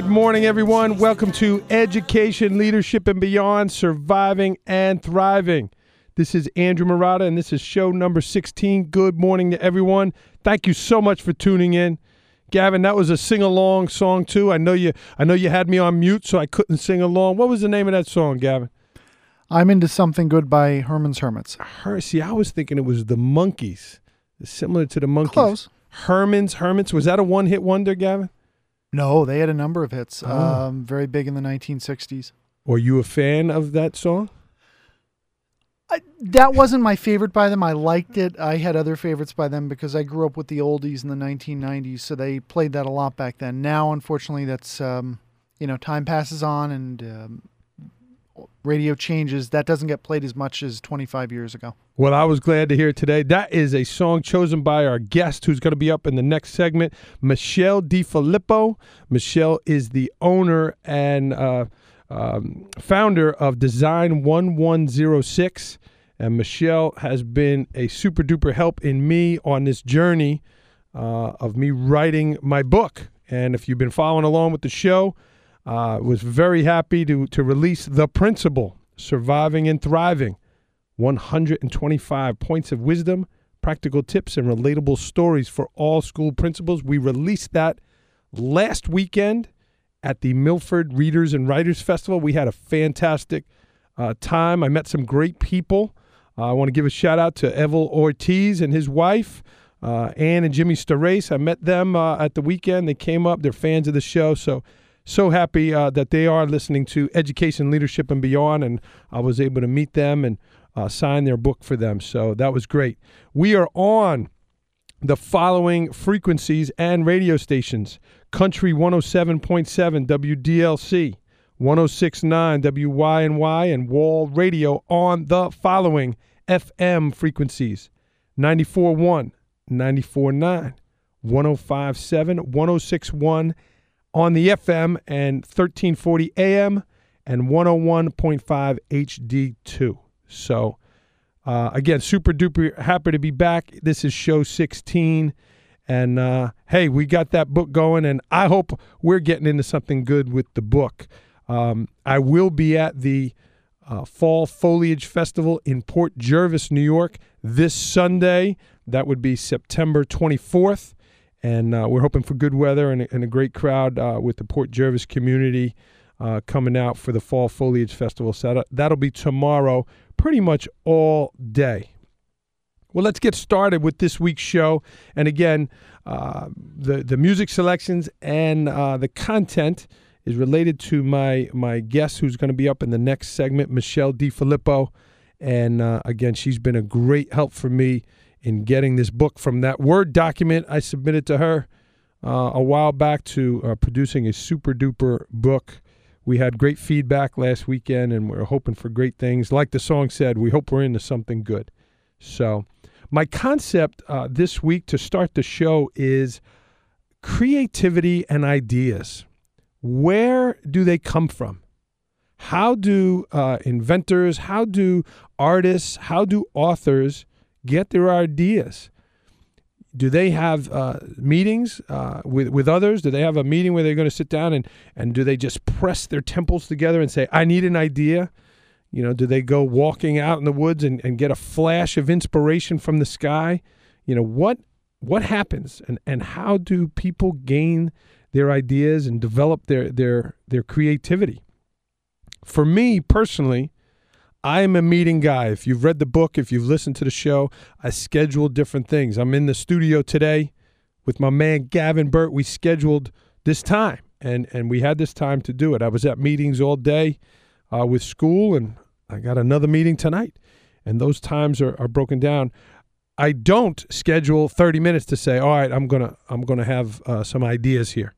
good morning, everyone. Welcome to Education, Leadership, and Beyond Surviving and Thriving. This is Andrew Marotta, and this is show number 16. Good morning to everyone. Thank you so much for tuning in. Gavin, that was a sing-along song too. I know you I know you had me on mute, so I couldn't sing along. What was the name of that song, Gavin? I'm into something good by Herman's Hermits. Her, see, I was thinking it was the Monkees. similar to the Monkees. Close. Herman's Hermits. Was that a one-hit wonder, Gavin? No, they had a number of hits. Oh. Um, very big in the 1960s. Were you a fan of that song? I, that wasn't my favorite by them. I liked it. I had other favorites by them because I grew up with the oldies in the 1990s, so they played that a lot back then. Now, unfortunately, that's um, you know, time passes on and um, radio changes. That doesn't get played as much as 25 years ago. Well, I was glad to hear today. That is a song chosen by our guest who's going to be up in the next segment, Michelle DeFilippo. Michelle is the owner and uh, um, founder of Design 1106. And Michelle has been a super duper help in me on this journey uh, of me writing my book. And if you've been following along with the show, uh, was very happy to, to release The Principal Surviving and Thriving 125 Points of Wisdom, Practical Tips, and Relatable Stories for All School Principals. We released that last weekend at the Milford Readers and Writers Festival. We had a fantastic uh, time. I met some great people. Uh, I want to give a shout out to Evel Ortiz and his wife, uh, Ann and Jimmy Starace. I met them uh, at the weekend. They came up. They're fans of the show. So, so happy uh, that they are listening to Education, Leadership, and Beyond. And I was able to meet them and uh, sign their book for them. So that was great. We are on the following frequencies and radio stations Country 107.7 WDLC, 1069 WYNY, and Wall Radio on the following FM frequencies 94.1, 94.9, 105.7, 106.1 on the FM, and 1340 AM and 101.5 HD2. So, uh, again, super duper happy to be back. This is show 16. And uh, hey, we got that book going, and I hope we're getting into something good with the book. Um, I will be at the uh, Fall Foliage Festival in Port Jervis, New York, this Sunday. That would be September 24th. And uh, we're hoping for good weather and a, and a great crowd uh, with the Port Jervis community uh, coming out for the Fall Foliage Festival. So that- that'll be tomorrow, pretty much all day. Well, let's get started with this week's show. And again, uh, the the music selections and uh, the content is related to my my guest, who's going to be up in the next segment, Michelle DeFilippo. And uh, again, she's been a great help for me in getting this book from that Word document I submitted to her uh, a while back to uh, producing a super duper book. We had great feedback last weekend, and we're hoping for great things. Like the song said, we hope we're into something good. So, my concept uh, this week to start the show is creativity and ideas. Where do they come from? How do uh, inventors, how do artists, how do authors get their ideas? Do they have uh, meetings uh, with with others? Do they have a meeting where they're going to sit down and and do they just press their temples together and say, "I need an idea"? You know, do they go walking out in the woods and, and get a flash of inspiration from the sky? You know, what what happens and, and how do people gain their ideas and develop their their their creativity? For me personally, I am a meeting guy. If you've read the book, if you've listened to the show, I schedule different things. I'm in the studio today with my man Gavin Burt. We scheduled this time and and we had this time to do it. I was at meetings all day uh, with school, and I got another meeting tonight, and those times are, are broken down. I don't schedule 30 minutes to say, all right, I'm gonna I'm gonna have uh, some ideas here,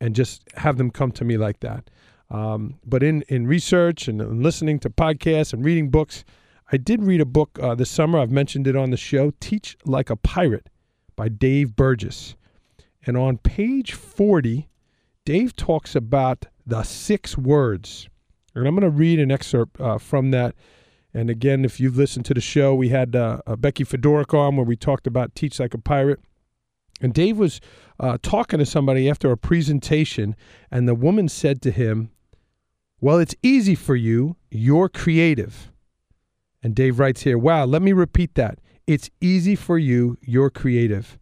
and just have them come to me like that. Um, but in in research and, listening to podcasts and reading books, I did read a book uh, this summer. I've mentioned it on the show, "Teach Like a Pirate" by Dave Burgess, and on page 40, Dave talks about the six words. And I'm going to read an excerpt uh, from that. And again, if you've listened to the show, we had uh, Becky Fedoric on where we talked about Teach Like a Pirate. And Dave was uh, talking to somebody after a presentation, and the woman said to him, Well, it's easy for you. You're creative. And Dave writes here, Wow, let me repeat that. It's easy for you. You're creative.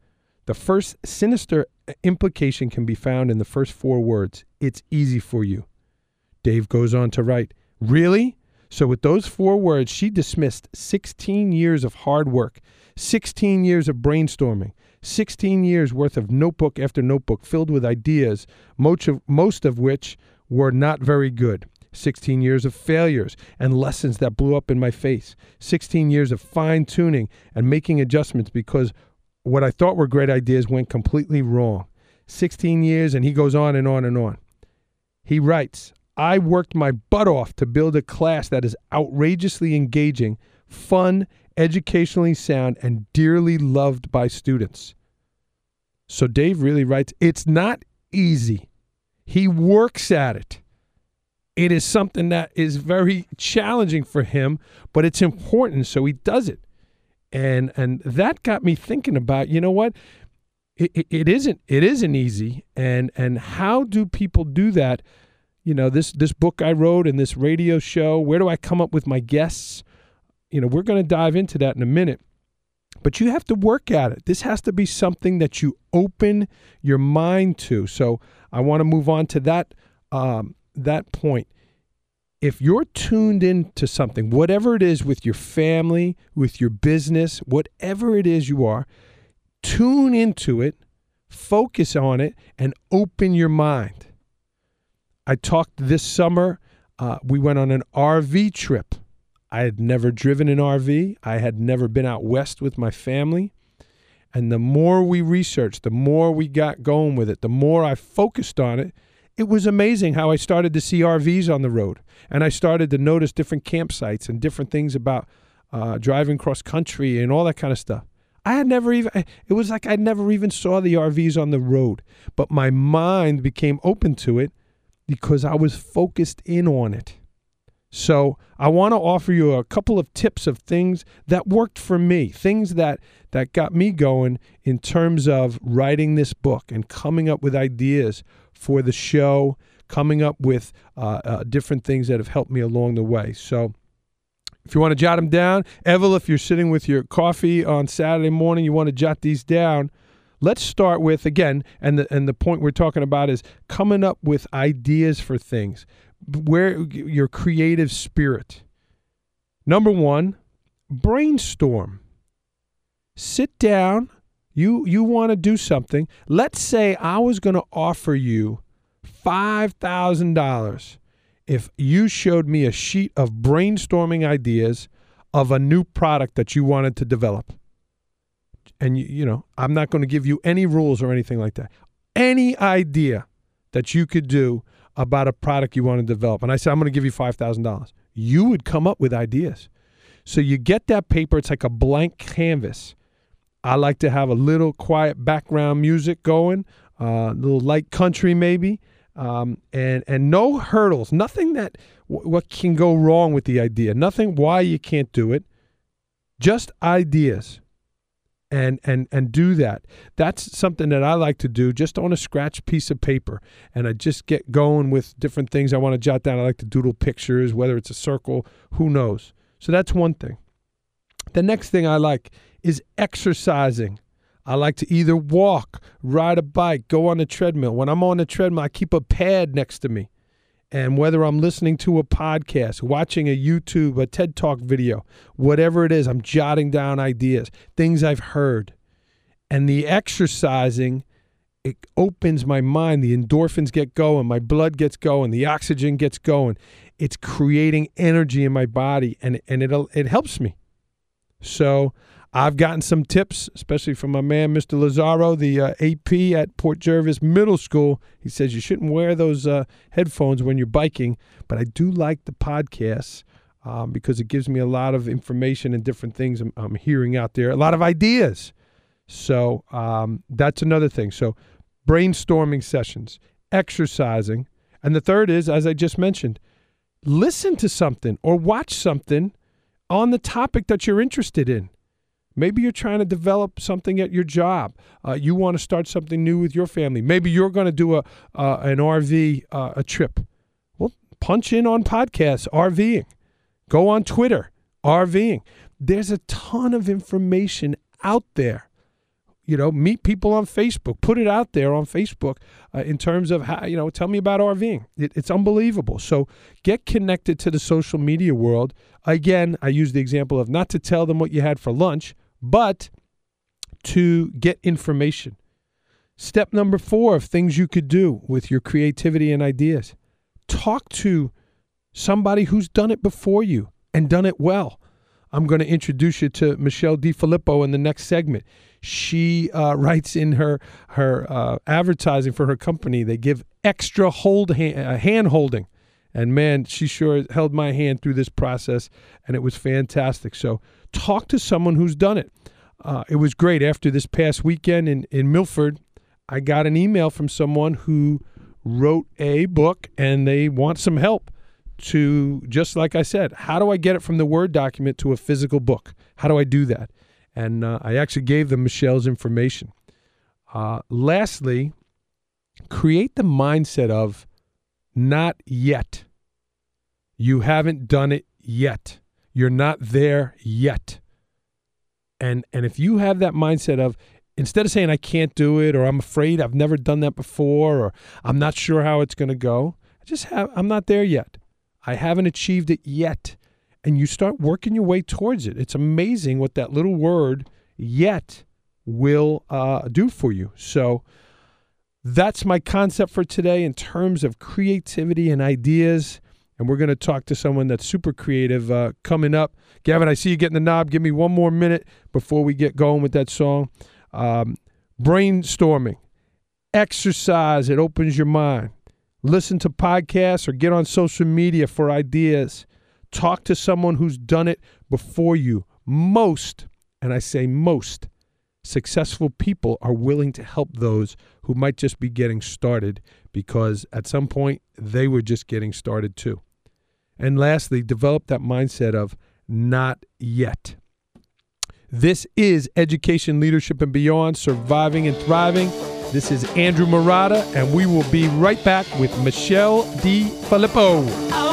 The first sinister implication can be found in the first four words It's easy for you. Dave goes on to write, Really? So, with those four words, she dismissed 16 years of hard work, 16 years of brainstorming, 16 years worth of notebook after notebook filled with ideas, most of, most of which were not very good. 16 years of failures and lessons that blew up in my face. 16 years of fine tuning and making adjustments because what I thought were great ideas went completely wrong. 16 years, and he goes on and on and on. He writes, I worked my butt off to build a class that is outrageously engaging, fun, educationally sound, and dearly loved by students. So Dave really writes, it's not easy. He works at it. It is something that is very challenging for him, but it's important, so he does it. And and that got me thinking about, you know what? It, it, it isn't it isn't easy and and how do people do that you know this this book I wrote and this radio show. Where do I come up with my guests? You know, we're going to dive into that in a minute. But you have to work at it. This has to be something that you open your mind to. So I want to move on to that um, that point. If you're tuned into something, whatever it is with your family, with your business, whatever it is you are, tune into it, focus on it, and open your mind. I talked this summer. Uh, we went on an RV trip. I had never driven an RV. I had never been out west with my family. And the more we researched, the more we got going with it, the more I focused on it. It was amazing how I started to see RVs on the road. And I started to notice different campsites and different things about uh, driving cross country and all that kind of stuff. I had never even, it was like I never even saw the RVs on the road. But my mind became open to it because I was focused in on it. So I want to offer you a couple of tips of things that worked for me, things that that got me going in terms of writing this book and coming up with ideas for the show, coming up with uh, uh, different things that have helped me along the way. So if you want to jot them down, Evel, if you're sitting with your coffee on Saturday morning, you want to jot these down. Let's start with again, and the and the point we're talking about is coming up with ideas for things. Where your creative spirit. Number one, brainstorm. Sit down. You you want to do something. Let's say I was going to offer you five thousand dollars if you showed me a sheet of brainstorming ideas of a new product that you wanted to develop and you, you know, I'm not going to give you any rules or anything like that. Any idea that you could do about a product you want to develop, and I said I'm going to give you five thousand dollars, you would come up with ideas. So you get that paper; it's like a blank canvas. I like to have a little quiet background music going, a uh, little light country maybe, um, and and no hurdles, nothing that w- what can go wrong with the idea, nothing why you can't do it, just ideas and and and do that. That's something that I like to do just on a scratch piece of paper, and I just get going with different things I want to jot down. I like to doodle pictures, whether it's a circle, who knows. So that's one thing. The next thing I like is exercising. I like to either walk, ride a bike, go on a treadmill. When I'm on the treadmill, I keep a pad next to me. And whether I'm listening to a podcast, watching a YouTube, a TED Talk video, whatever it is, I'm jotting down ideas, things I've heard. And the exercising, it opens my mind. The endorphins get going, my blood gets going, the oxygen gets going. It's creating energy in my body and, and it, it helps me. So I've gotten some tips, especially from my man, Mr. Lazaro, the uh, AP at Port Jervis Middle School. He says you shouldn't wear those uh, headphones when you're biking, but I do like the podcasts um, because it gives me a lot of information and different things I'm, I'm hearing out there, a lot of ideas. So um, that's another thing. So brainstorming sessions, exercising. And the third is, as I just mentioned, listen to something or watch something on the topic that you're interested in Maybe you're trying to develop something at your job. Uh, you want to start something new with your family. Maybe you're going to do a uh, an RV uh, a trip. Well, punch in on podcasts RVing. Go on Twitter RVing. There's a ton of information out there you know meet people on facebook put it out there on facebook uh, in terms of how you know tell me about rving it, it's unbelievable so get connected to the social media world again i use the example of not to tell them what you had for lunch but to get information. Step number four of things you could do with your creativity and ideas. Talk to somebody who's done it before you and done it well. I'm going to introduce you to michelle DeFilippo in the next segment. She uh, writes in her her uh, advertising for her company. They give extra hold hand, uh, hand holding, and man, she sure held my hand through this process, and it was fantastic. So talk to someone who's done it. Uh, it was great. After this past weekend in in Milford, I got an email from someone who wrote a book, and they want some help to just like I said, how do I get it from the Word document to a physical book? How do I do that? And uh, I actually gave them Michelle's information. Uh, lastly, create the mindset of not yet. You haven't done it yet. You're not there yet. And and if you have that mindset of instead of saying I can't do it or I'm afraid I've never done that before or I'm not sure how it's going to go, I just have I'm not there yet. I haven't achieved it yet and you start working your way towards it. It's amazing what that little word yet will uh, do for you. So that's my concept for today in terms of creativity and ideas. And we're going to talk to someone that's super creative uh, coming up. Gavin, I see you getting the knob. Give me one more minute before we get going with that song. Um, brainstorming, exercise, it opens your mind. Listen to podcasts or get on social media for ideas. Talk to someone who's done it before you. Most, and I say most, successful people are willing to help those who might just be getting started because at some point they were just getting started too. And lastly, develop that mindset of not yet. This is Education, Leadership, and Beyond Surviving and Thriving. This is Andrew Marotta, and we will be right back with Michelle DeFilippo. Oh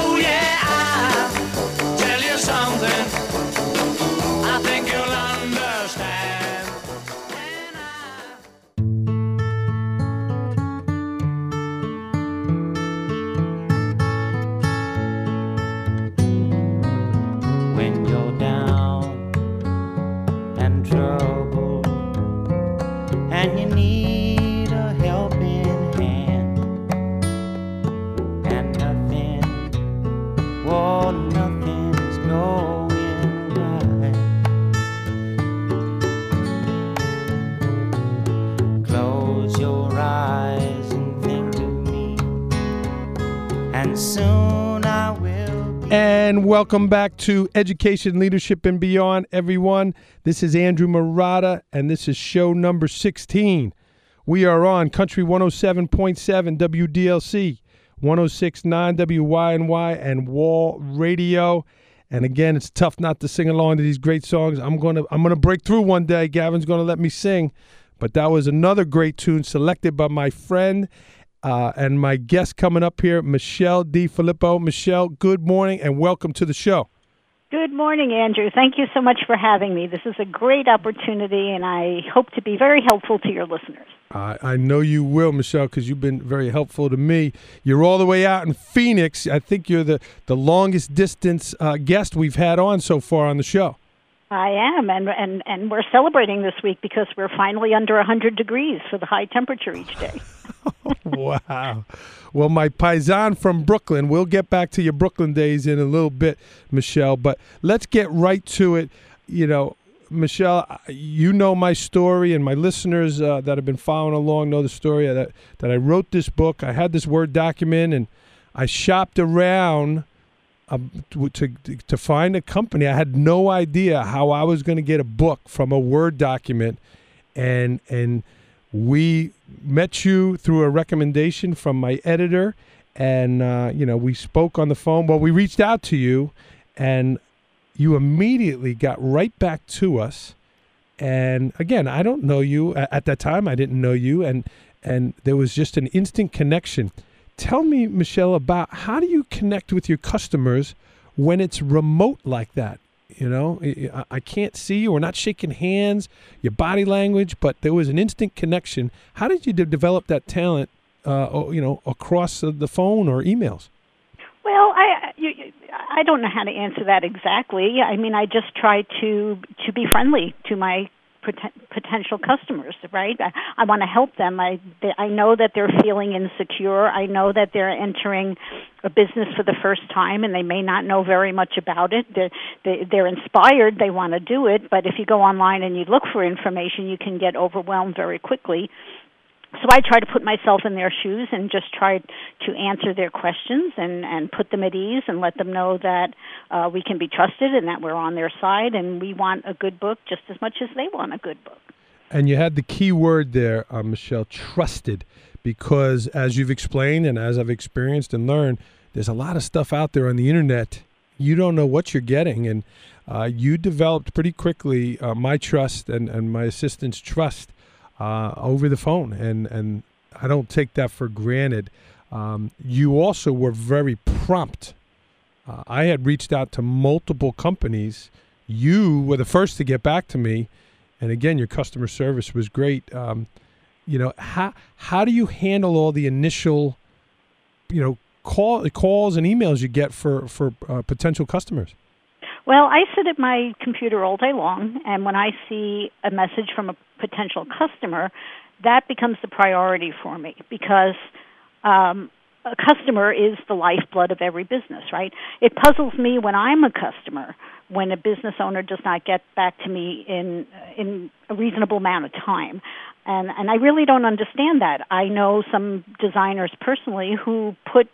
welcome back to Education, Leadership, and Beyond, everyone. This is Andrew Marotta, and this is show number 16. We are on Country 107.7 WDLC, 106.9 WYNY, and Wall Radio. And again, it's tough not to sing along to these great songs. I'm gonna I'm gonna break through one day. Gavin's gonna let me sing. But that was another great tune selected by my friend uh, and my guest coming up here, Michelle DeFilippo. Michelle, good morning and welcome to the show. Good morning, Andrew. Thank you so much for having me. This is a great opportunity, and I hope to be very helpful to your listeners. I I know you will, Michelle, because you've been very helpful to me. You're all the way out in Phoenix. I think you're the, the longest distance uh, guest we've had on so far on the show. I am, and and and we're celebrating this week because we're finally under 100 degrees for the high temperature each day. wow. Well, my paisan from Brooklyn, we'll get back to your Brooklyn days in a little bit, Michelle, but let's get right to it. You know, Michelle, you know my story, and my listeners uh, that have been following along know the story that, that I wrote this book. I had this Word document, and I shopped around um, to, to, find a company. I had no idea how I was going to get a book from a Word document, and and we met you through a recommendation from my editor, and uh, you know we spoke on the phone. Well, we reached out to you, and you immediately got right back to us And again, I don't know you at that time. I didn't know you, and and there was just an instant connection. Tell me, Michelle, about how do you connect with your customers when it's remote like that? You know, I- can't see you. We're not shaking hands. Your body language, but there was an instant connection. How did you de- develop that talent? Uh, you know, across the- phone or emails. Well, I you- I don't know how to answer that exactly. I mean, I just try to to be friendly to my poten- potential customers, right? I, I want to help them. I they, I know that they're feeling insecure. I know that they're entering a business for the first time and they may not know very much about it. They're, they, they're inspired. They want to do it, but if you go online and you look for information, you can get overwhelmed very quickly so I try to put myself in their shoes and just try to answer their questions and and put them at ease and let them know that uh, we can be trusted and that we're on their side and we want a good book just as much as they want a good book. And you had the key word there, uh, Michelle, trusted, because as you've explained and as I've experienced and learned, there's a lot of stuff out there on the internet. You don't know what you're getting, and uh, you developed pretty quickly uh, my trust and, and my assistant's trust uh, over the phone, and and I don't take that for granted. Um, you also were very prompt. Uh, I had reached out to multiple companies. You were the first to get back to me, and again, your customer service was great. Um, you know how how do you handle all the initial, you know, call calls and emails you get for for uh, potential customers? Well, I sit at my computer all day long, and when I see a message from a potential customer, that becomes the priority for me because um, a customer is the lifeblood of every business, right? It puzzles me when I'm a customer when a business owner does not get back to me in in a reasonable amount of time. And and I really don't understand that. I know some designers personally who put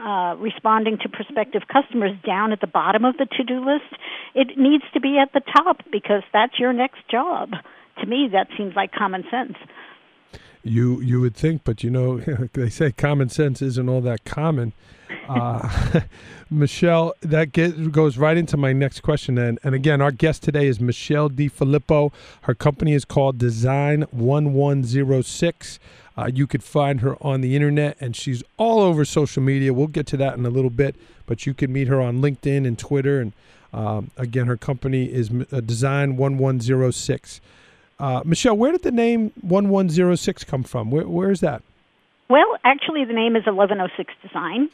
uh, responding to prospective customers down at the bottom of the to-do list. It needs to be at the top because that's your next job. To me, that seems like common sense. You you would think, but you know they say common sense isn't all that common. Uh, Michelle, that get, goes right into my next question. And and again, our guest today is Michelle DeFilippo. Her company is called Design One One Zero Six. Uh, you could find her on the internet, and she's all over social media. We'll get to that in a little bit, but you can meet her on LinkedIn and Twitter. And um, again, her company is uh, Design One One Zero Six. Uh, Michelle, where did the name 1106 come from? Where, where is that? Well, actually, the name is 1106 Design,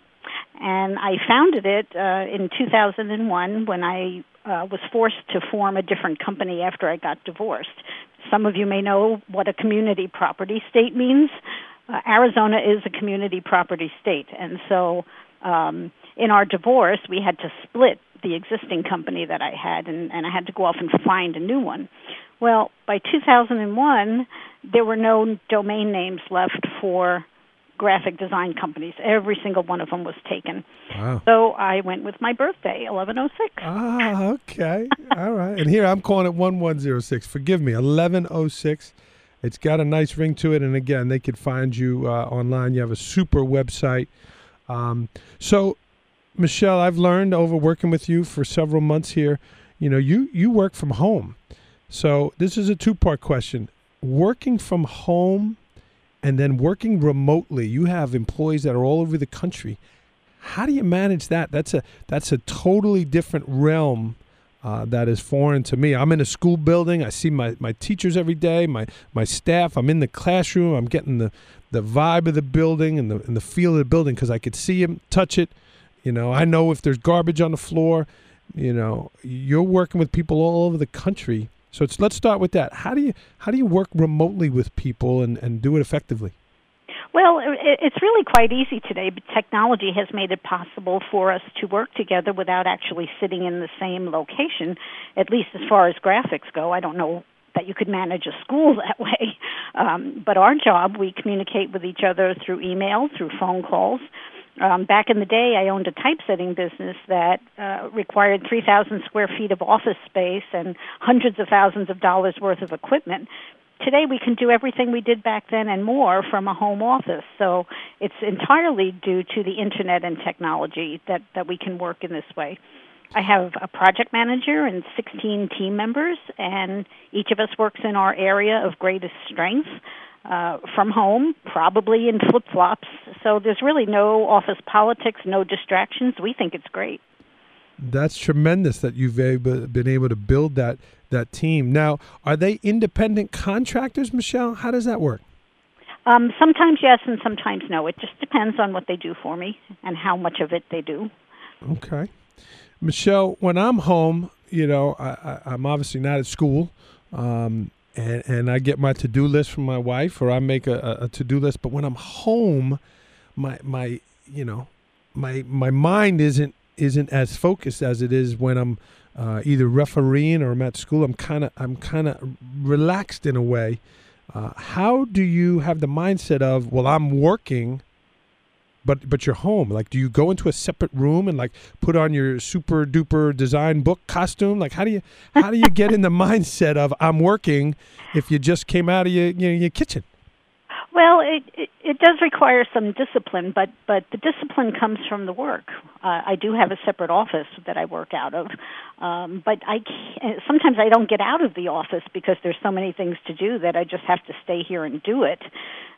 and I founded it uh, in 2001 when I uh, was forced to form a different company after I got divorced. Some of you may know what a community property state means. Uh, Arizona is a community property state, and so um, in our divorce, we had to split the existing company that I had, and, and I had to go off and find a new one. Well, by 2001, there were no domain names left for graphic design companies. Every single one of them was taken. Wow. So I went with my birthday, 1106. Ah, okay. All right. And here I'm calling it 1106. Forgive me, 1106. It's got a nice ring to it. And again, they could find you uh, online. You have a super website. Um, so, Michelle, I've learned over working with you for several months here, you know, you, you work from home. So, this is a two part question. Working from home and then working remotely, you have employees that are all over the country. How do you manage that? That's a that's a totally different realm uh, that is foreign to me. I'm in a school building. I see my, my teachers every day, my my staff. I'm in the classroom. I'm getting the, the vibe of the building and the and the feel of the building because I could see them, touch it. You know, I know if there's garbage on the floor. You know, you're working with people all over the country. So let's start with that. How do you how do you work remotely with people and, and do it effectively? Well, it's really quite easy today. But technology has made it possible for us to work together without actually sitting in the same location, at least as far as graphics go. I don't know that you could manage a school that way. Um, but our job, we communicate with each other through email, through phone calls. Um, back in the day, I owned a typesetting business that uh, required 3,000 square feet of office space and hundreds of thousands of dollars worth of equipment. Today, we can do everything we did back then and more from a home office. So it's entirely due to the internet and technology that, that we can work in this way. I have a project manager and 16 team members, and each of us works in our area of greatest strength uh, from home, probably in flip flops. So there's really no office politics, no distractions. We think it's great. That's tremendous that you've able, been able to build that that team. Now, are they independent contractors, Michelle? How does that work? Um, sometimes yes, and sometimes no. It just depends on what they do for me and how much of it they do. Okay, Michelle. When I'm home, you know, I, am obviously not at school, um, and and I get my to do list from my wife, or I make a, a to do list. But when I'm home, my my you know, my my mind isn't isn't as focused as it is when I'm uh, either refereeing or I'm at school. I'm kind of I'm kind of relaxed in a way. Uh, how do you have the mindset of well i'm working but but you're home. Like do you go into a separate room and like put on your super duper design book costume? Like how do you how do you get in the mindset of i'm working. If you just came out of your your kitchen? Well, it, it it does require some discipline, but but the discipline comes from the work. Uh, I do have a separate office that I work out of, um, but I can't, sometimes I don't get out of the office because there's so many things to do that I just have to stay here and do it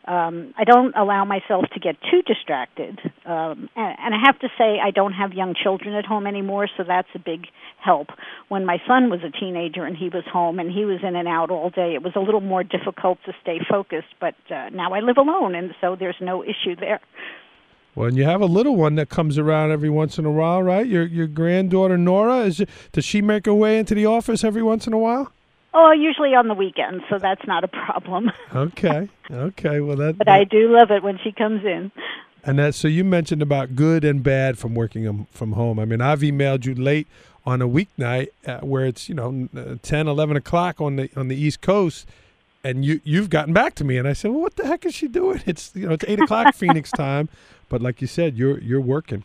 um, I don't allow myself to get too distracted. Um, and, and I have to say, I don't have young children at home anymore, so that's a big help. When my son was a teenager and he was home and he was in and out all day, it was a little more difficult to stay focused. But uh, now I live alone, and so there's no issue there. Well, and you have a little one that comes around every once in a while, right? Your your granddaughter Nora is does she make her way into the office every once in a while? Oh, usually on the weekends, so that's not a problem. okay. Okay. Well, that. But that, I do love it when she comes in. And that. So you mentioned about good and bad from working from home. I mean, I've emailed you late on a weeknight uh, where it's you know uh, 10, 11 o'clock on the on the East Coast, and you you've gotten back to me, and I said, well, what the heck is she doing? It's you know it's eight o'clock Phoenix time, but like you said, you're you're working.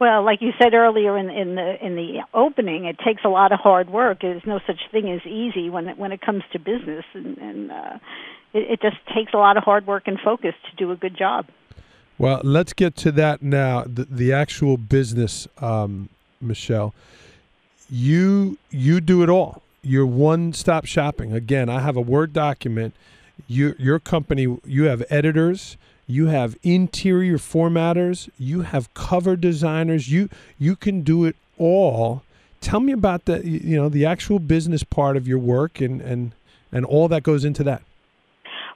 Well, like you said earlier in, in the in the opening, it takes a lot of hard work. There's no such thing as easy when it, when it comes to business, and, and uh, it, it just takes a lot of hard work and focus to do a good job. Well, let's get to that now. The, the actual business, um, Michelle. You you do it all. You're one stop shopping. Again, I have a Word document. You, your company, you have editors you have interior formatters, you have cover designers, you you can do it all. Tell me about the you know the actual business part of your work and and and all that goes into that.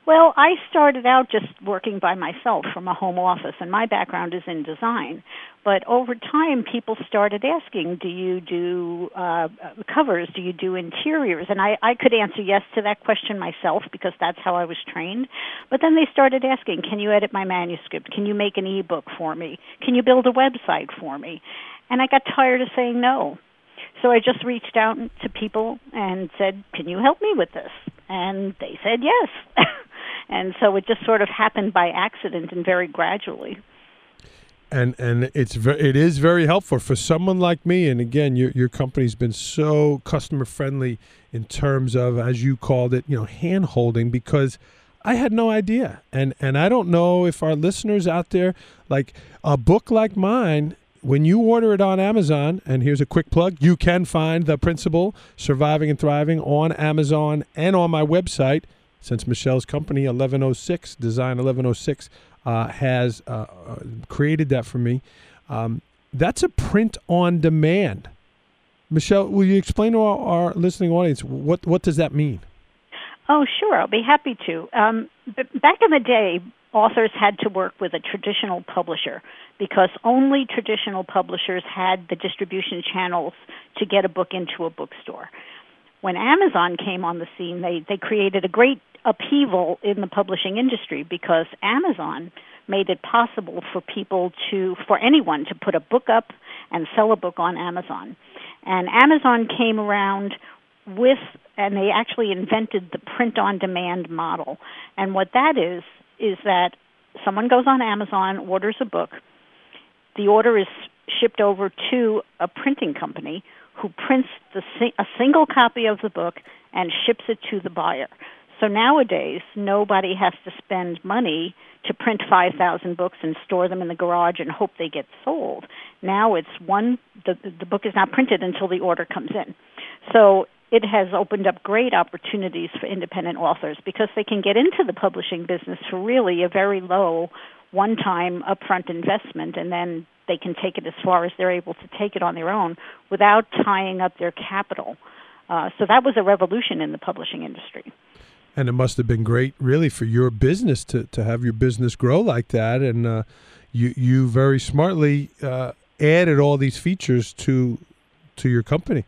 Well, I started out just working by myself from a home office, and my background is in design. But over time, people started asking, "Do you do uh, covers? Do you do interiors?" And I, I could answer yes to that question myself because that's how I was trained. But then they started asking, "Can you edit my manuscript? Can you make an ebook for me? Can you build a website for me?" And I got tired of saying no. So I just reached out to people and said, "Can you help me with this?" And they said yes. and so it just sort of happened by accident and very gradually. And and it's it is very helpful for someone like me. And again your your company's been so customer friendly in terms of as you called it you know hand holding because I had no idea. And and I don't know if our listeners out there like a book like mine when you order it on Amazon and here's a quick plug you can find the principal surviving and thriving on Amazon and on my website since Michelle's company 1106 design 1106 uh, has uh, uh, created that for me. Um, that's a print on demand. Michelle, will you explain to our, our, listening audience what what does that mean? Oh, sure, I'll be happy to. Um, back in the day, authors had to work with a traditional publisher because only traditional publishers had the distribution channels to get a book into a bookstore. When Amazon came on the scene, they, they created a great upheaval in the publishing industry because Amazon made it possible for people to, for anyone to put a book up and sell a book on Amazon. And Amazon came around with, and they actually invented the print on demand model. And what that is, is that someone goes on Amazon, orders a book, the order is shipped over to a printing company who prints the, a single copy of the book and ships it to the buyer. So nowadays, nobody has to spend money to print 5,000 books and store them in the garage and hope they get sold. Now it's one the the book is not printed until the order comes in. So it has opened up great opportunities for independent authors because they can get into the publishing business for really a very low one time upfront investment and then they can take it as far as they're able to take it on their own without tying up their capital. Uh, so that was a revolution in the publishing industry. And it must have been great, really, for your business to, to have your business grow like that. And uh, you you very smartly uh, added all these features to to your company.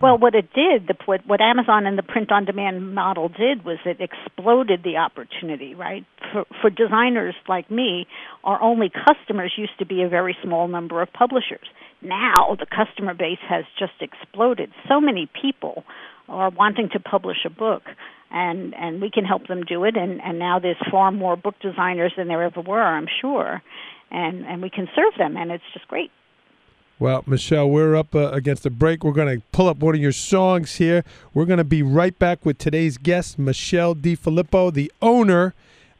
Well, what it did, the, what, what Amazon and the print-on-demand model did was it exploded the opportunity. Right for for designers like me, our only customers used to be a very small number of publishers. Now the customer base has just exploded. So many people are wanting to publish a book and and we can help them do it and and now there's far more book designers than there ever were i'm sure and and we can serve them and it's just great well, Michelle, we're up uh, against the break. We're going to pull up one of your songs here. We're going to be right back with today's guest, Michelle DeFilippo, the owner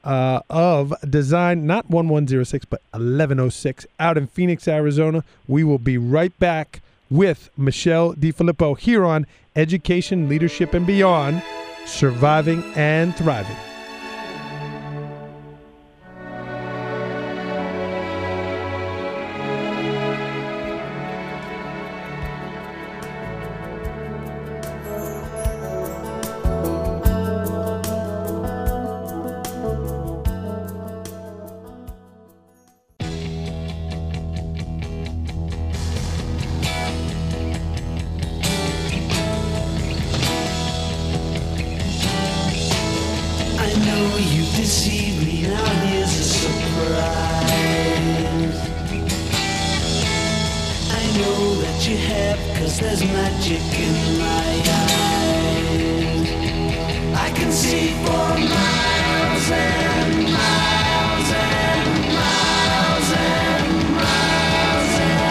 uh, of Design, not 1106, but 1106 out in Phoenix, Arizona. We will be right back with Michelle DeFilippo here on Education, Leadership, and Beyond Surviving and Thriving. There's magic in my eyes. I can see for miles and miles and miles and miles and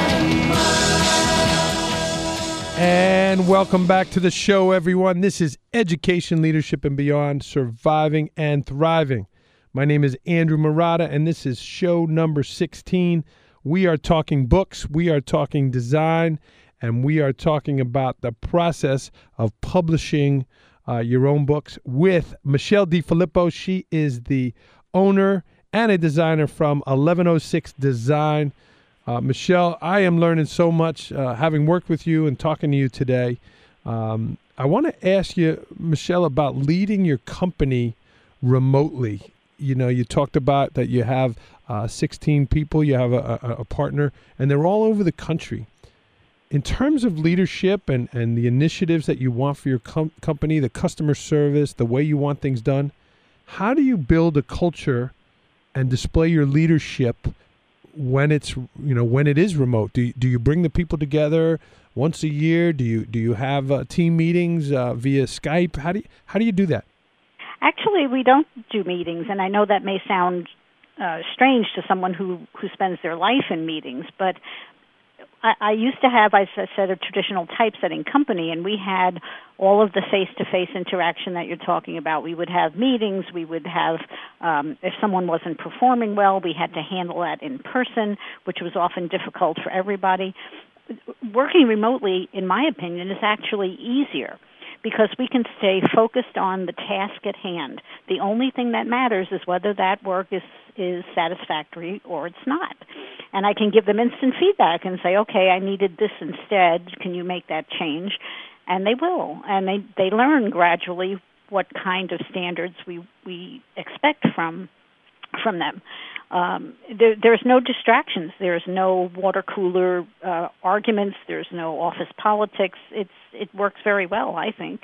And welcome back to the show, everyone. This is Education, Leadership, and Beyond Surviving and Thriving. My name is Andrew Marotta, and this is show number 16. We are talking books, we are talking design, and we are talking about the process of publishing uh, your own books with Michelle DeFilippo. She is the owner and a designer from 1106 Design. Uh, Michelle, I am learning so much uh, having worked with you and talking to you today. Um, I want to ask you, Michelle, about leading your company remotely. You know, you talked about that you have uh, 16 people, you have a, a, a partner, and they're all over the country. In terms of leadership and, and the initiatives that you want for your com- company, the customer service, the way you want things done, how do you build a culture and display your leadership when it's you know when it is remote? Do you, do you bring the people together once a year? Do you do you have uh, team meetings uh, via Skype? How do you, how do you do that? Actually, we don't do meetings, and I know that may sound uh, strange to someone who who spends their life in meetings, but I, I used to have, as I said, a traditional typesetting company, and we had all of the face-to-face interaction that you're talking about. We would have meetings. We would have, um, if someone wasn't performing well, we had to handle that in person, which was often difficult for everybody. Working remotely, in my opinion, is actually easier because we can stay focused on the task at hand. The only thing that matters is whether that work is is satisfactory or it's not. And I can give them instant feedback and say, "Okay, I needed this instead. Can you make that change?" And they will. And they they learn gradually what kind of standards we we expect from from them. Um, there, there's no distractions. There's no water cooler uh, arguments. There's no office politics. It's it works very well, I think.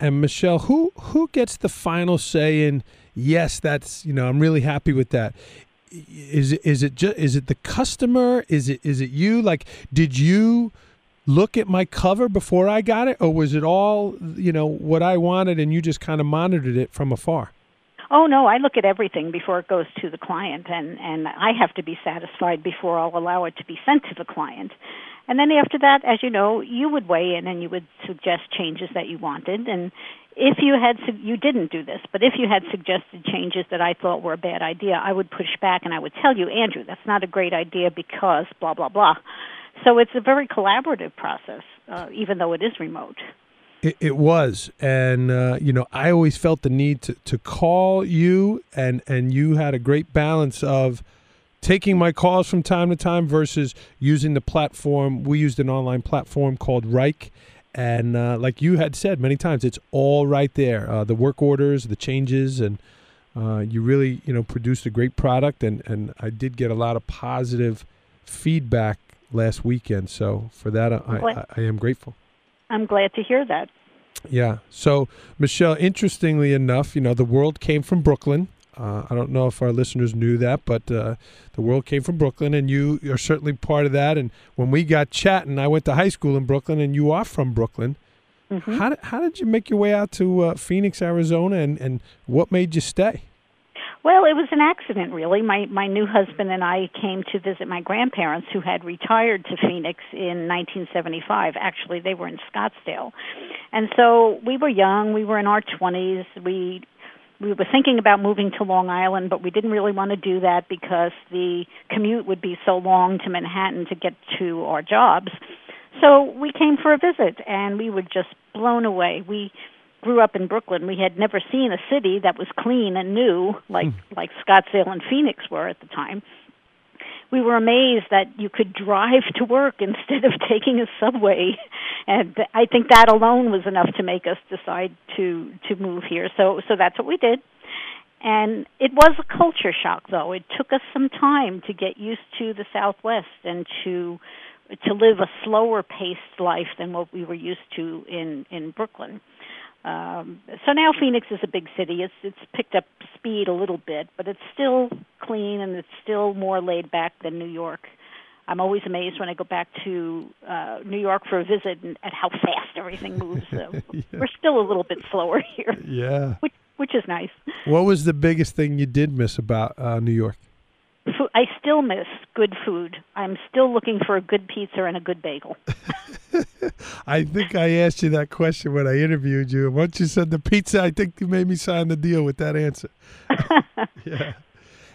and Michelle who who gets the final say in yes that's you know I'm really happy with that is it is it just is it the customer is it is it you like did you look at my cover before I got it or was it all you know what I wanted and you just kind of monitored it from afar Oh no, I look at everything before it goes to the client, and and I have to be satisfied before I'll allow it to be sent to the client. And then after that, as you know, you would weigh in and you would suggest changes that you wanted. And if you had, you didn't do this, but if you had suggested changes that I thought were a bad idea, I would push back and I would tell you, Andrew, that's not a great idea because blah, blah, blah. So it's a very collaborative process, uh, even though it is remote. It, it was, and uh, you know, I always felt the need to, to call you, and and you had a great balance of taking my calls from time to time versus using the platform. We used an online platform called Wrike, and uh, like you had said many times, it's all right there. Uh, the work orders, the changes, and uh, you really you know produced a great product, and and I did get a lot of positive feedback last weekend. So for that, I, I, I am grateful. I'm glad to hear that. Yeah. So, Michelle, interestingly enough, you know, the world came from Brooklyn. Uh, I don't know if our listeners knew that, but uh, the world came from Brooklyn, and you are certainly part of that. And when we got chatting, I went to high school in Brooklyn, and you are from Brooklyn. Mhm. How, did, how did you make your way out to uh, Phoenix, Arizona, and, and what made you stay? Well, it was an accident, really. My my new husband and I came to visit my grandparents, who had retired to Phoenix in 1975. Actually, they were in Scottsdale, and so we were young. We were in our 20s. We we were thinking about moving to Long Island, but we didn't really want to do that because the commute would be so long to Manhattan to get to our jobs. So we came for a visit, and we were just blown away. We grew up in Brooklyn, we had never seen a city that was clean and new like hmm. like Scottsdale and Phoenix were at the time. We were amazed that you could drive to work instead of taking a subway, and I think that alone was enough to make us decide to to move here. So so that's what we did. And it was a culture shock though. It took us some time to get used to the Southwest and to to live a slower paced life than what we were used to in in Brooklyn. Um, so now Phoenix is a big city. It's it's picked up speed a little bit, but it's still clean and it's still more laid back than New York. I'm always amazed when I go back to uh, New York for a visit and at how fast everything moves. So We're still a little bit slower here, Yeah. which which is nice. What was the biggest thing you did miss about uh, New York? I still miss good food. I'm still looking for a good pizza and a good bagel. I think I asked you that question when I interviewed you. And once you said the pizza, I think you made me sign the deal with that answer. yeah.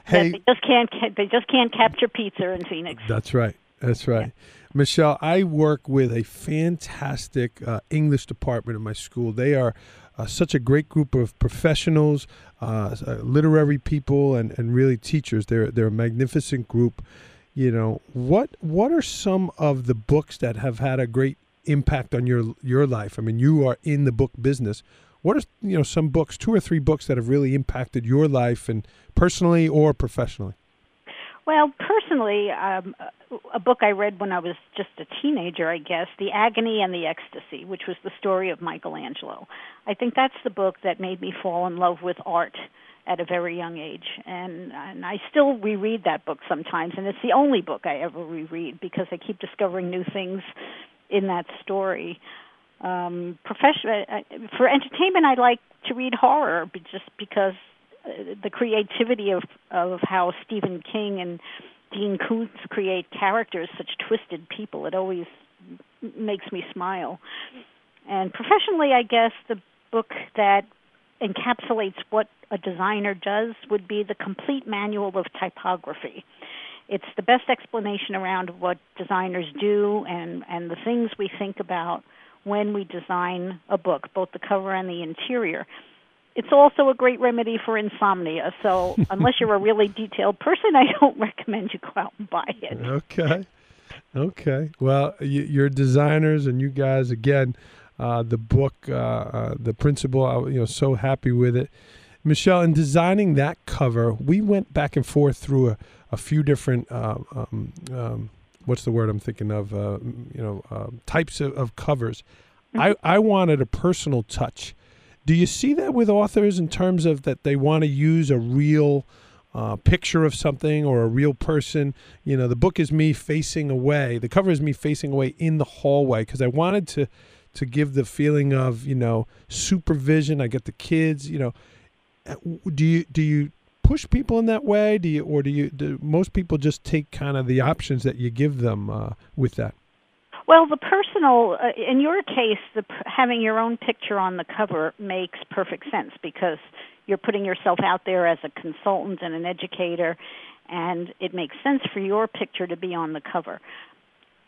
Hey, they just can't they just can't capture pizza in Phoenix. that's right. That's right. Michelle, I work with a fantastic uh, English department in my school. They are uh, such a great group of professionals, uh, uh, literary people, and, and really teachers. They're they're a magnificent group. You know what? What are some of the books that have had a great impact on your your life? I mean, you are in the book business. What are you know some books, two or three books that have really impacted your life and personally or professionally? Well, personally, um, a book I read when I was just a teenager, I guess, The Agony and the Ecstasy, which was the story of Michelangelo. I think that's the book that made me fall in love with art at a very young age. And, and I still reread that book sometimes, and it's the only book I ever reread because I keep discovering new things in that story. Um, profession, uh, for entertainment, I like to read horror just because uh, the creativity of of how Stephen King and Dean Koontz create characters, such twisted people, it always makes me smile. And professionally, I guess the book that encapsulates what a designer does would be the complete manual of typography. It's the best explanation around what designers do and and the things we think about when we design a book, both the cover and the interior it's also a great remedy for insomnia. So unless you're a really detailed person, I don't recommend you go out and buy it. Okay. Okay. Well, you, you're designers, and you guys again, uh, the book, uh, uh, the principal. I, was, you know, so happy with it, Michelle. In designing that cover, we went back and forth through a, a few different. Uh, um, um, what's the word I'm thinking of? Uh, you know, um types of, of covers. I, I wanted a personal touch. Do you see that with authors in terms of that they want to use a real uh, picture of something or a real person? You know, the book is me facing away. The cover is me facing away in the hallway because I wanted to to give the feeling of you know supervision. I get the kids. You know, Uh, do you do you push people in that way? Do you or do you do most people just take kind of the options that you give them uh, with that? Well, the personal, uh, in your case, the having your own picture on the cover makes perfect sense because you're putting yourself out there as a consultant and an educator, and it makes sense for your picture to be on the cover.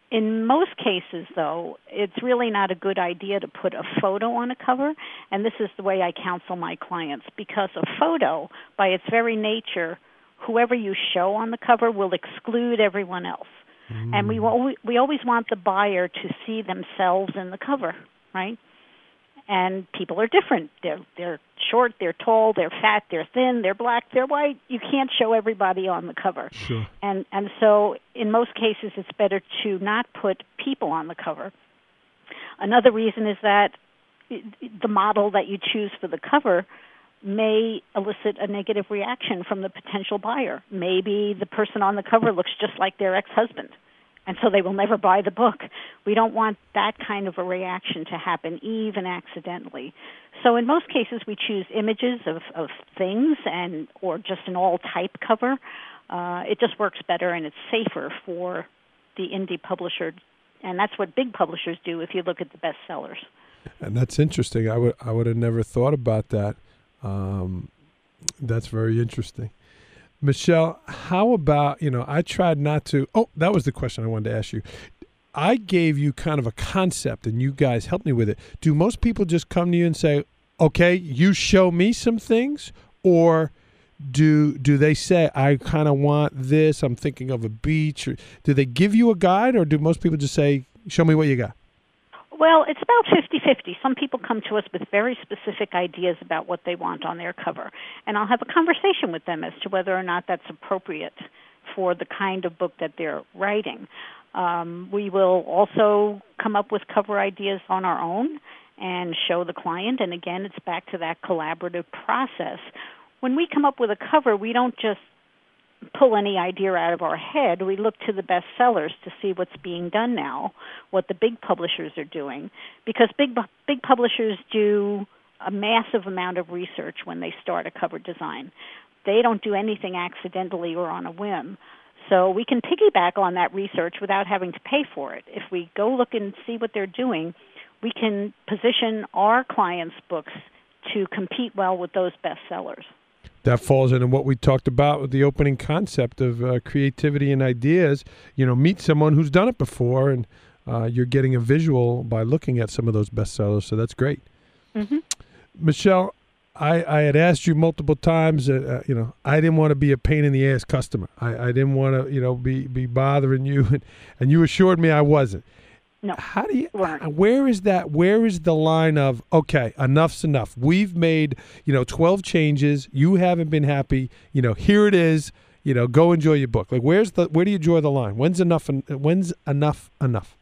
In most cases, though, it's really not a good idea to put a photo on a cover, and this is the way I counsel my clients because a photo, by its very nature, whoever you show on the cover will exclude everyone else. And we mm. al- we always want the buyer to see themselves in the cover, right? And people are different. They're they're short, they're tall, they're fat, they're thin, they're black, they're white. You can't show everybody on the cover. Sure. And and so in most cases it's better to not put people on the cover. Another reason is that the model that you choose for the cover may elicit a negative reaction from the potential buyer. Maybe the person on the cover looks just like their ex-husband and so they will never buy the book. We don't want that kind of a reaction to happen even accidentally. So in most cases we choose images of of things and or just an all type cover. Uh, it just works better and it's safer for the indie publisher and that's what big publishers do if you look at the bestsellers. And that's interesting. I would I would have never thought about that. Um, that's very interesting. Michelle, how about, you know, I tried not to Oh, that was the question I wanted to ask you. I gave you kind of a concept and you guys helped me with it. Do most people just come to you and say, "Okay, you show me some things?" Or do do they say, "I kind of want this. I'm thinking of a beach." Or do they give you a guide or do most people just say, "Show me what you got?" Well, it's about 50-50. Some people come to us with very specific ideas about what they want on their cover, and I'll have a conversation with them as to whether or not that's appropriate for the kind of book that they're writing. Um, we will also come up with cover ideas on our own and show the client, and again, it's back to that collaborative process. When we come up with a cover, we don't just pull any idea out of our head. We look to the bestsellers to see what's being done now, what the big publishers are doing, because big big publishers do a massive amount of research when they start a cover design. They don't do anything accidentally or on a whim. So we can piggyback on that research without having to pay for it. If we go look and see what they're doing, we can position our clients' books to compete well with those bestsellers. That falls into what we talked about with the opening concept of uh, creativity and ideas. You know, meet someone who's done it before, and uh, you're getting a visual by looking at some of those bestsellers. So that's great. hmm Michelle, I, I had asked you multiple times. Uh, uh, you know, I didn't want to be a pain in the ass customer. I, I didn't want to, you know, be be bothering you, and, and you assured me I wasn't. No. How do you? Weren't. Where is that? Where is the line of okay, enough's enough. We've made you know twelve changes. You haven't been happy. You know, here it is. You know, go enjoy your book. Like, where's the? Where do you draw the line? When's enough? en- When's enough? Enough.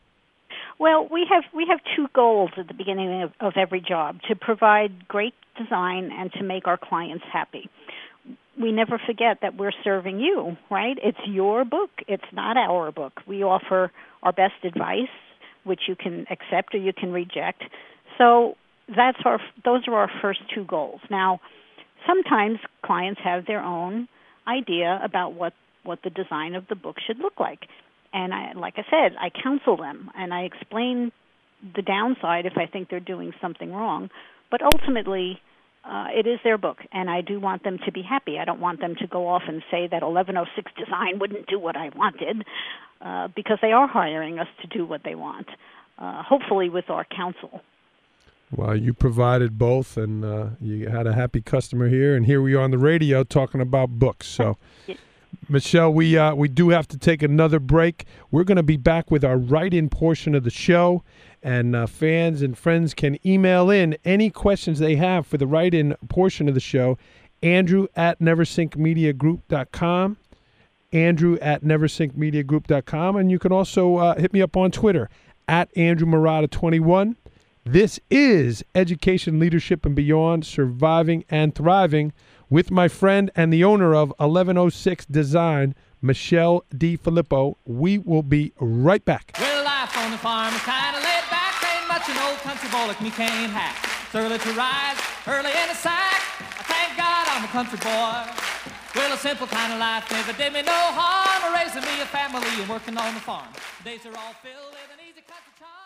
Well, we have we have two goals at the beginning of, of every job: to provide great design and to make our clients happy. We never forget that we're serving you, right? It's your book. It's not our book. We offer our best advice, which you can accept or you can reject. So that's our those are our first two goals. Now, sometimes clients have their own idea about what what the design of the book should look like and I, like I said, I counsel them and I explain the downside if I think they're doing something wrong. But ultimately, uh, it is their book, and I do want them to be happy. I don't want them to go off and say that 1106 design wouldn't do what I wanted, uh, because they are hiring us to do what they want. Uh, hopefully, with our counsel. Well, you provided both, and uh, you had a happy customer here, and here we are on the radio talking about books. So. Michelle, we uh, we do have to take another break. We're going to be back with our write-in portion of the show, and uh, fans and friends can email in any questions they have for the write-in portion of the show. Andrew at NeversinkMediaGroup.com. Andrew at NeversinkMediaGroup.com, and you can also uh, hit me up on Twitter at Andrew Marotta21. This is Education, Leadership, and Beyond Surviving and Thriving with my friend and the owner of 1106 Design, Michelle DeFilippo. We will be right back. Life on the farm kind of country boy like me can't hack. It's early to rise, early in the sack. I thank God I'm a country boy. Well, a simple kind of life never did me no harm. raising me a family and working on the farm. Days are all filled with an easy country charm.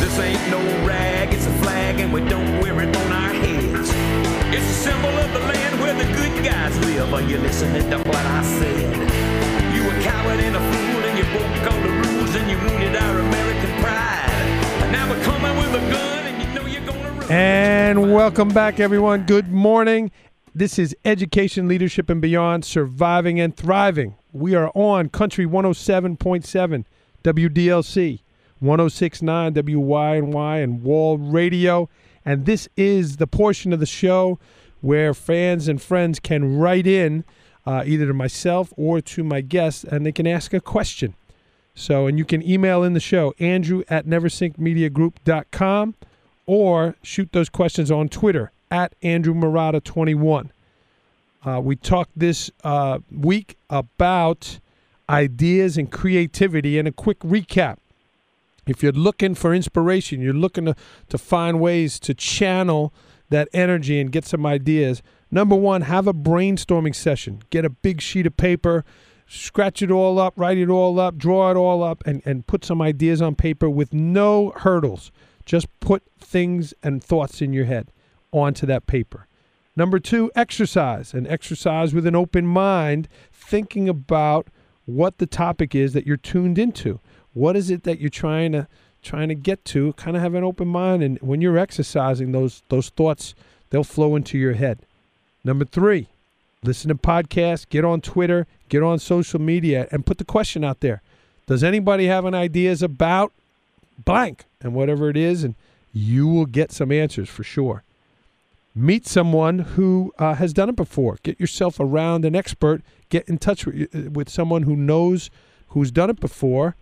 This ain't no and we don't wear it on our heads. It's a symbol of the land where the good guys live. Are you listening to what I said? You a coward and a fool, and you broke all the rules, and you wounded our American pride. Now we're coming with a gun, and you know you're gonna. And welcome back, everyone. Good morning. This is Education, Leadership, and Beyond Surviving and Thriving. We are on Country 107.7 WDLC, 1069 WYNY, and Wall Radio. And this is the portion of the show where fans and friends can write in uh, either to myself or to my guests and they can ask a question. So, and you can email in the show, andrew at neversinkmediagroup.com or shoot those questions on Twitter at Andrew Marotta21. Uh, we talked this uh, week about ideas and creativity and a quick recap. If you're looking for inspiration, you're looking to, to find ways to channel that energy and get some ideas. Number one, have a brainstorming session. Get a big sheet of paper, scratch it all up, write it all up, draw it all up, and, and put some ideas on paper with no hurdles. Just put things and thoughts in your head onto that paper. Number two, exercise and exercise with an open mind, thinking about what the topic is that you're tuned into. What is it that you're trying to trying to get to? Kind of have an open mind, and when you're exercising, those those thoughts they'll flow into your head. Number three, listen to podcasts, get on Twitter, get on social media, and put the question out there. Does anybody have any ideas about blank and whatever it is? And you will get some answers for sure. Meet someone who uh, has done it before. Get yourself around an expert. Get in touch with, uh, with someone who knows, who's done it before,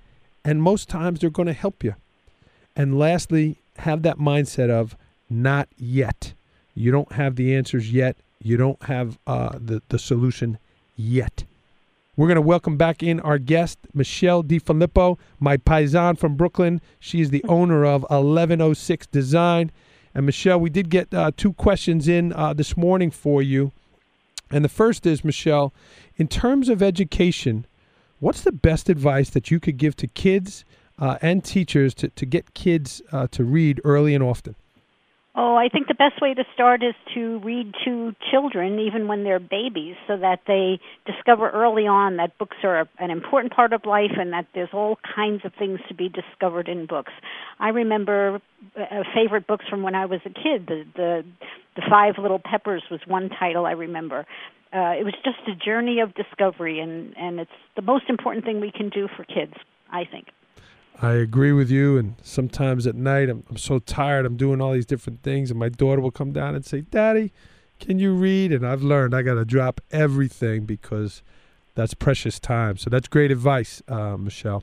and most times they're going to help you. And lastly, have that mindset of not yet. You don't have the answers yet. You don't have uh, the, the solution yet. We're going to welcome back in our guest, Michelle DeFilippo, my paisan from Brooklyn. She is the owner of 1106 Design. And Michelle, we did get uh, two questions in uh, this morning for you. And the first is, Michelle, in terms of education, what's the best advice that you could give to kids uh, and teachers to, to get kids uh, to read early and often? Oh, I think the best way to start is to read to children, even when they're babies, so that they discover early on that books are an important part of life and that there's all kinds of things to be discovered in books. I remember uh, favorite books from when I was a kid. The the the Five Little Peppers was one title I remember. Uh, it was just a journey of discovery, and and it's the most important thing we can do for kids. I think. I agree with you. And sometimes at night, I'm, I'm so tired. I'm doing all these different things. And my daughter will come down and say, Daddy, can you read? And I've learned I got to drop everything because that's precious time. So that's great advice, uh, Michelle.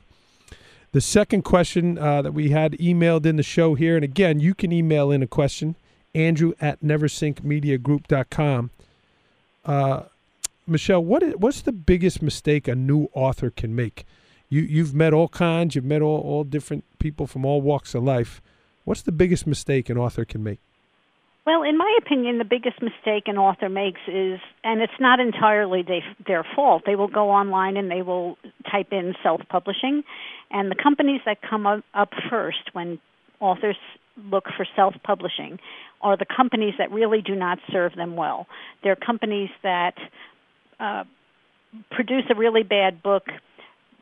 The second question uh, that we had emailed in the show here, and again, you can email in a question, Andrew at neversinkmediagroup.com. Uh, Michelle, what is, what's the biggest mistake a new author can make? You, you've met all kinds, you've met all, all different people from all walks of life. What's the biggest mistake an author can make? Well, in my opinion, the biggest mistake an author makes is, and it's not entirely they, their fault. They will go online and they will type in self-publishing, and the companies that come up, up first when authors look for self-publishing are the companies that really do not serve them well. They're companies that uh, produce a really bad book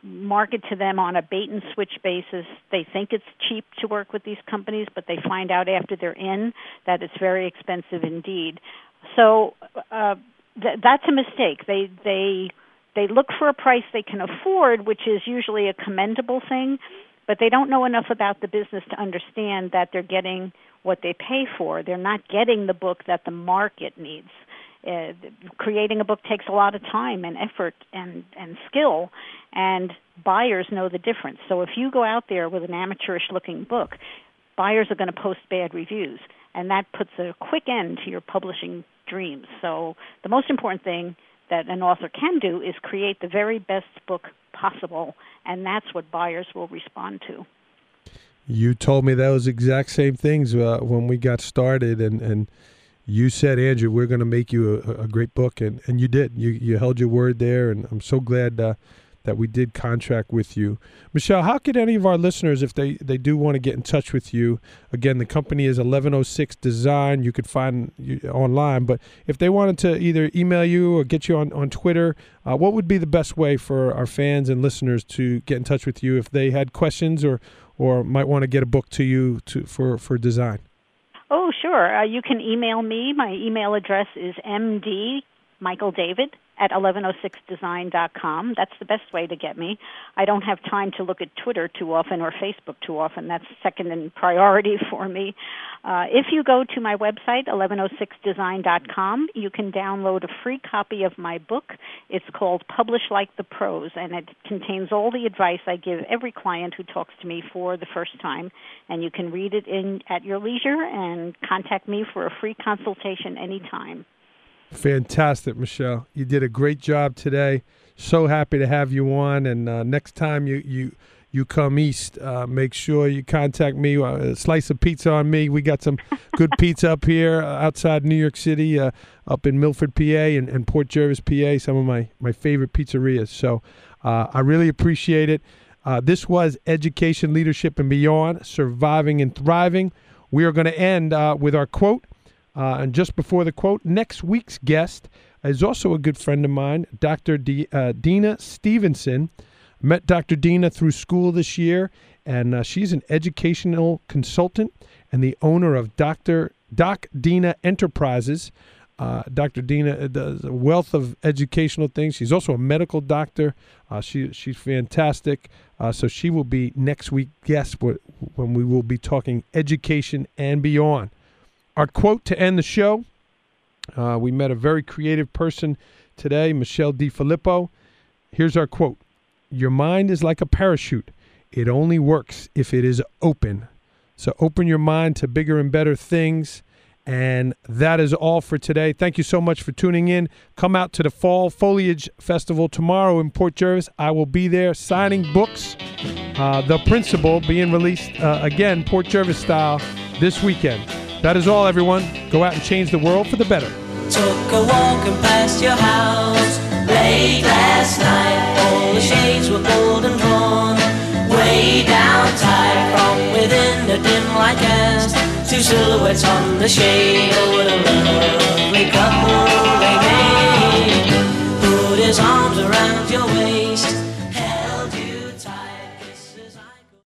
market to them on a bait and switch basis. They think it's cheap to work with these companies, but they find out after they're in that it's very expensive indeed. So uh, th- that's a mistake. They they they look for a price they can afford, which is usually a commendable thing, but they don't know enough about the business to understand that they're getting what they pay for. They're not getting the book that the market needs. Uh, creating a book takes a lot of time and effort and and skill and buyers know the difference so if you go out there with an amateurish looking book buyers are going to post bad reviews and that puts a quick end to your publishing dreams so the most important thing that an author can do is create the very best book possible, and that's what buyers will respond to. You told me those exact same things uh, when we got started, and, and you said, Andrew, we're going to make you a, a great book, and, and you did. You you held your word there, and I'm so glad uh, that we did contract with you. Michelle, how could any of our listeners, if they, they do want to get in touch with you, again, the company is 1106 Design. You could find you online, but if they wanted to either email you or get you on, on Twitter, uh, what would be the best way for our fans and listeners to get in touch with you if they had questions or, or might want to get a book to you to, for, for design? Oh, sure. Uh, you can email me. My email address is md Michael David at 1106design.com. That's the best way to get me. I don't have time to look at Twitter too often or Facebook too often. That's second in priority for me. Uh, if you go to my website, 1106design.com, you can download a free copy of my book. It's called Publish Like the Pros, and it contains all the advice I give every client who talks to me for the first time. And you can read it in at your leisure and contact me for a free consultation anytime. Fantastic, Michelle. You did a great job today. So happy to have you on. And uh, next time you you you come east, uh, make sure you contact me. Uh, a slice of pizza on me. We got some good pizza up here uh, outside New York City, uh, up in Milford, PA, and, and Port Jervis, PA. Some of my my favorite pizzerias. So uh, I really appreciate it. this was education, leadership, and beyond. Surviving and thriving. We are going to end with our quote. Uh, and just before the quote, next week's guest is also a good friend of mine, Dr. D, uh, Dina Stevenson. Met Dr. Dina through school this year, and uh, she's an educational consultant and the owner of Dr. Doc Dina Enterprises. Uh, Dr. Dina does a wealth of educational things. She's also a medical doctor. Uh, she she's fantastic. Uh, so she will be next week guest when we will be talking education and beyond. Our quote to end the show uh, we met a very creative person today, Michelle DeFilippo. Here's our quote Your mind is like a parachute, it only works if it is open. So open your mind to bigger and better things. And that is all for today. Thank you so much for tuning in. Come out to the Fall Foliage Festival tomorrow in Port Jervis. I will be there signing books. Uh, the Principal being released uh, again, Port Jervis style, this weekend. That is all, everyone. Go out and change the world for the better. Took a walk and your house late last night. All the shades were pulled and drawn way down tight from within the dim light cast. Two silhouettes on the shade. Oh, what a lovely couple they made. Put his arms